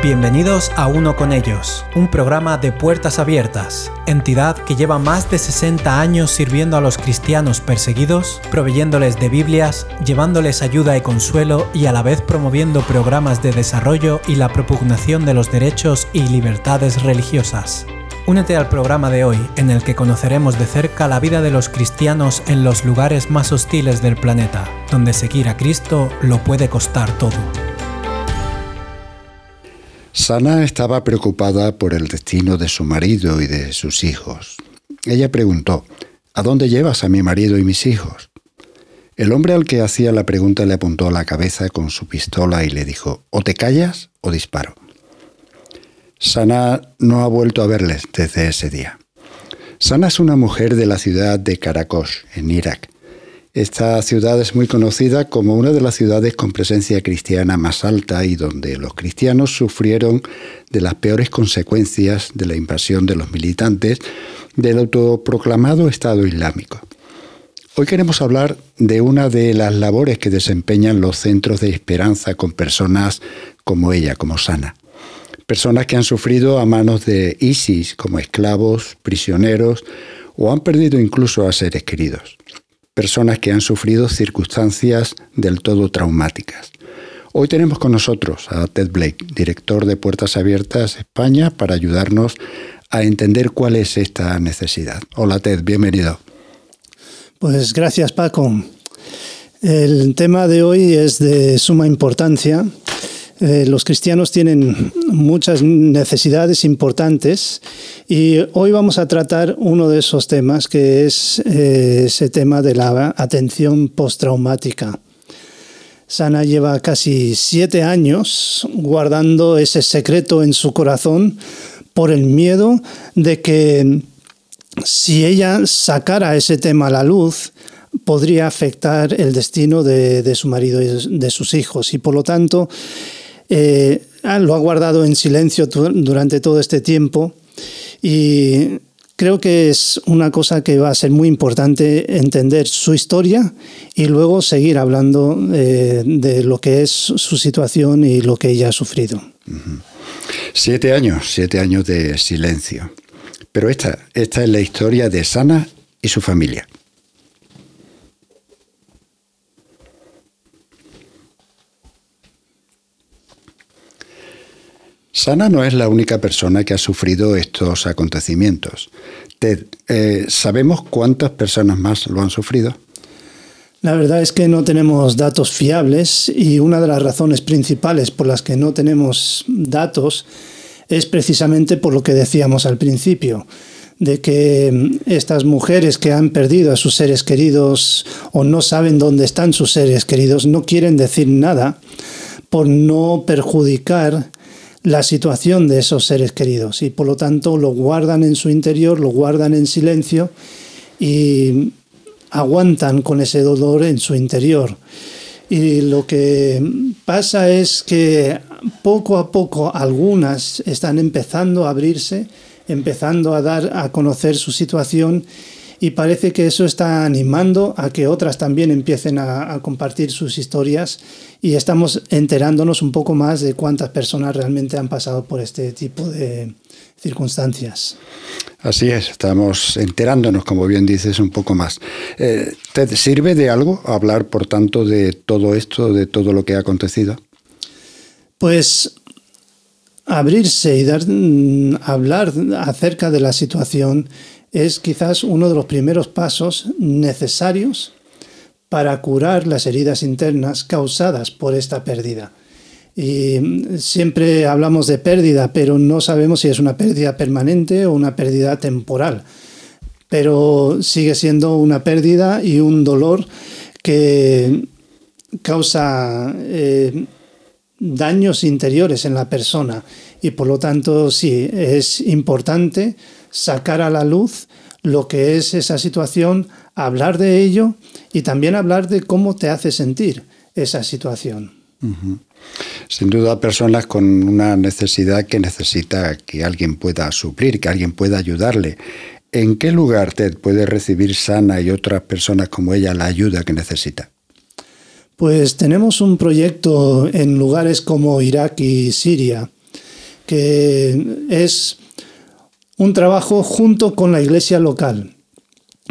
Bienvenidos a Uno con ellos, un programa de puertas abiertas, entidad que lleva más de 60 años sirviendo a los cristianos perseguidos, proveyéndoles de Biblias, llevándoles ayuda y consuelo y a la vez promoviendo programas de desarrollo y la propugnación de los derechos y libertades religiosas. Únete al programa de hoy en el que conoceremos de cerca la vida de los cristianos en los lugares más hostiles del planeta, donde seguir a Cristo lo puede costar todo. Sana estaba preocupada por el destino de su marido y de sus hijos. Ella preguntó, ¿A dónde llevas a mi marido y mis hijos? El hombre al que hacía la pregunta le apuntó la cabeza con su pistola y le dijo, o te callas o disparo. Sana no ha vuelto a verles desde ese día. Sana es una mujer de la ciudad de Karakosh, en Irak. Esta ciudad es muy conocida como una de las ciudades con presencia cristiana más alta y donde los cristianos sufrieron de las peores consecuencias de la invasión de los militantes del autoproclamado Estado Islámico. Hoy queremos hablar de una de las labores que desempeñan los centros de esperanza con personas como ella, como Sana. Personas que han sufrido a manos de ISIS como esclavos, prisioneros o han perdido incluso a seres queridos personas que han sufrido circunstancias del todo traumáticas. Hoy tenemos con nosotros a Ted Blake, director de Puertas Abiertas España, para ayudarnos a entender cuál es esta necesidad. Hola Ted, bienvenido. Pues gracias Paco. El tema de hoy es de suma importancia eh, los cristianos tienen muchas necesidades importantes y hoy vamos a tratar uno de esos temas que es eh, ese tema de la atención postraumática. Sana lleva casi siete años guardando ese secreto en su corazón por el miedo de que si ella sacara ese tema a la luz, podría afectar el destino de, de su marido y de sus hijos. Y por lo tanto, eh, ah, lo ha guardado en silencio durante todo este tiempo y creo que es una cosa que va a ser muy importante entender su historia y luego seguir hablando eh, de lo que es su situación y lo que ella ha sufrido. Siete años, siete años de silencio. Pero esta, esta es la historia de Sana y su familia. Sana no es la única persona que ha sufrido estos acontecimientos. Ted, eh, ¿sabemos cuántas personas más lo han sufrido? La verdad es que no tenemos datos fiables y una de las razones principales por las que no tenemos datos es precisamente por lo que decíamos al principio, de que mm, estas mujeres que han perdido a sus seres queridos o no saben dónde están sus seres queridos no quieren decir nada por no perjudicar la situación de esos seres queridos y por lo tanto lo guardan en su interior, lo guardan en silencio y aguantan con ese dolor en su interior. Y lo que pasa es que poco a poco algunas están empezando a abrirse, empezando a dar a conocer su situación y parece que eso está animando a que otras también empiecen a, compartir sus historias y estamos enterándonos un poco más de cuántas personas realmente han pasado por este tipo de circunstancias. Así es, estamos enterándonos, como bien dices, un poco más. Eh, ¿Te sirve de algo hablar, por tanto, de todo esto, de todo lo que ha acontecido? Pues abrirse y dar, mm, hablar acerca de la situación es quizás uno de los primeros pasos necesarios para curar las heridas internas causadas por esta pérdida. Y siempre hablamos de pérdida, pero no sabemos si es una pérdida permanente o una pérdida temporal. Pero sigue siendo una pérdida y un dolor que causa eh, daños interiores en la persona. Y por lo tanto, sí, es importante sacar a la luz lo que es esa situación, hablar de ello y también hablar de cómo te hace sentir esa situación. Sin duda, personas con una necesidad que necesita que alguien pueda suplir, que alguien pueda ayudarle. ¿En qué lugar Ted puede recibir sana y otras personas como ella la ayuda que necesita? Pues tenemos un proyecto en lugares como Irak y Siria que es un trabajo junto con la iglesia local.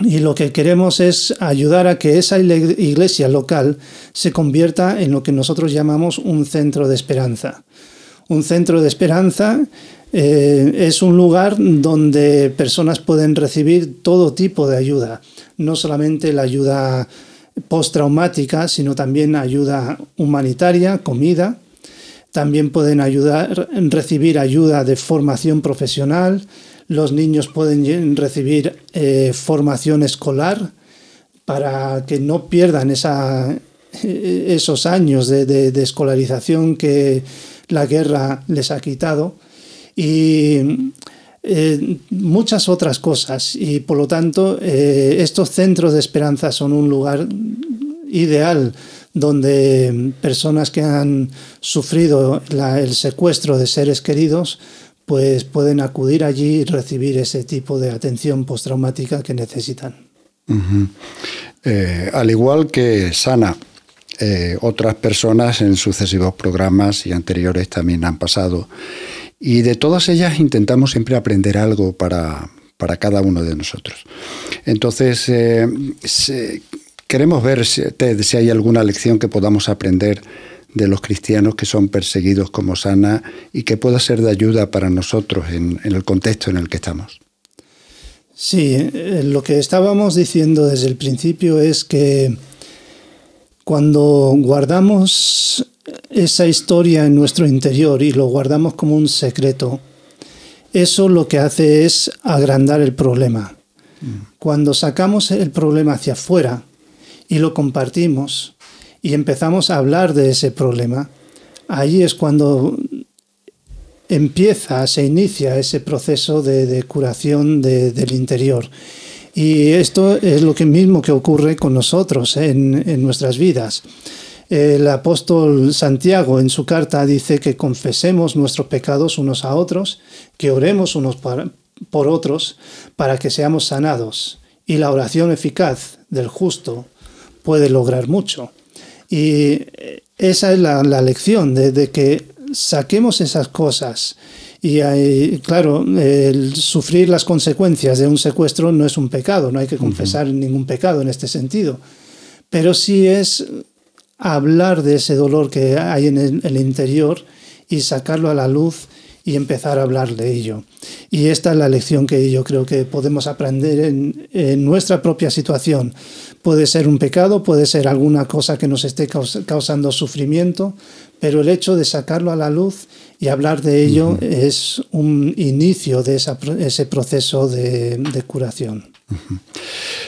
Y lo que queremos es ayudar a que esa iglesia local se convierta en lo que nosotros llamamos un centro de esperanza. Un centro de esperanza eh, es un lugar donde personas pueden recibir todo tipo de ayuda, no solamente la ayuda postraumática, sino también ayuda humanitaria, comida. También pueden recibir ayuda de formación profesional, los niños pueden recibir eh, formación escolar para que no pierdan eh, esos años de, escolarización que la guerra les ha quitado y eh, muchas otras cosas. Y por lo tanto, estos centros de esperanza son un lugar ideal donde personas que han sufrido el secuestro de seres queridos pues pueden acudir allí y recibir ese tipo de atención postraumática que necesitan. Eh, al igual que Sana, eh, otras personas en sucesivos programas y anteriores también han pasado. Y de todas ellas intentamos siempre aprender algo para, cada uno de nosotros. Entonces, eh, queremos ver si hay alguna lección que podamos aprender de los cristianos que son perseguidos como sana y que pueda ser de ayuda para nosotros en, el contexto en el que estamos. Sí, eh, lo que estábamos diciendo desde el principio es que cuando guardamos esa historia en nuestro interior y lo guardamos como un secreto, eso lo que hace es agrandar el problema. Mm. Cuando sacamos el problema hacia afuera y lo compartimos, y empezamos a hablar de ese problema, ahí es cuando empieza, se inicia ese proceso de, curación del interior. Y esto es lo que mismo que ocurre con nosotros en, nuestras vidas. El apóstol Santiago en su carta dice que confesemos nuestros pecados unos a otros, que oremos unos por otros para que seamos sanados. Y la oración eficaz del justo puede lograr mucho. Y esa es la, lección, de, que saquemos esas cosas. Y claro, el sufrir las consecuencias de un secuestro no es un pecado, no hay que confesar ningún pecado en este sentido. Pero sí es hablar de ese dolor que hay en el interior y sacarlo a la luz y empezar a hablar de ello. Y esta es la lección que yo creo que podemos aprender en, nuestra propia situación. Puede ser un pecado, puede ser alguna cosa que nos esté causando sufrimiento, pero el hecho de sacarlo a la luz y hablar de ello es un inicio de ese proceso de, curación.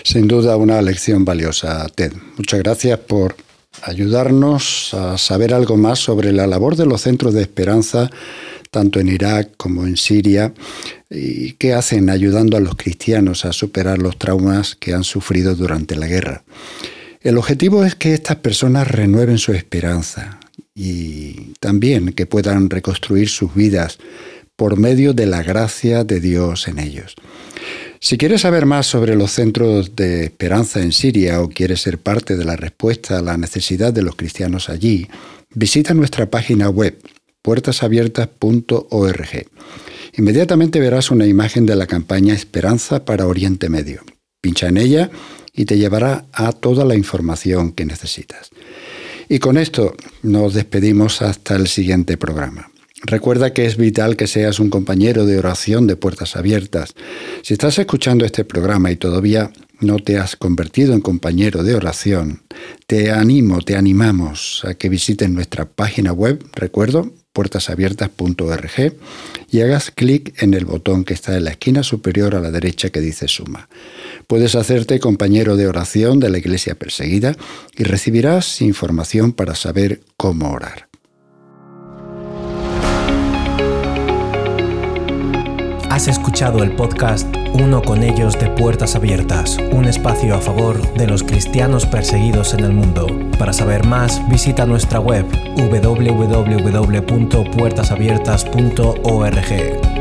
Sin duda una lección valiosa, Ted. Muchas gracias por ayudarnos a saber algo más sobre la labor de los centros de esperanza tanto en Irak como en Siria, y qué hacen ayudando a los cristianos a superar los traumas que han sufrido durante la guerra. El objetivo es que estas personas renueven su esperanza y también que puedan reconstruir sus vidas por medio de la gracia de Dios en ellos. Si quieres saber más sobre los centros de esperanza en Siria o quieres ser parte de la respuesta a la necesidad de los cristianos allí, visita nuestra página web puertasabiertas.org. Inmediatamente verás una imagen de la campaña Esperanza para Oriente Medio. Pincha en ella y te llevará a toda la información que necesitas. Y con esto nos despedimos hasta el siguiente programa. Recuerda que es vital que seas un compañero de oración de puertas abiertas. Si estás escuchando este programa y todavía no te has convertido en compañero de oración, te animo, te animamos a que visites nuestra página web, recuerdo, puertasabiertas.org y hagas clic en el botón que está en la esquina superior a la derecha que dice Suma. Puedes hacerte compañero de oración de la iglesia perseguida y recibirás información para saber cómo orar. Has escuchado el podcast Uno con ellos de Puertas Abiertas, un espacio a favor de los cristianos perseguidos en el mundo. Para saber más, visita nuestra web www.puertasabiertas.org.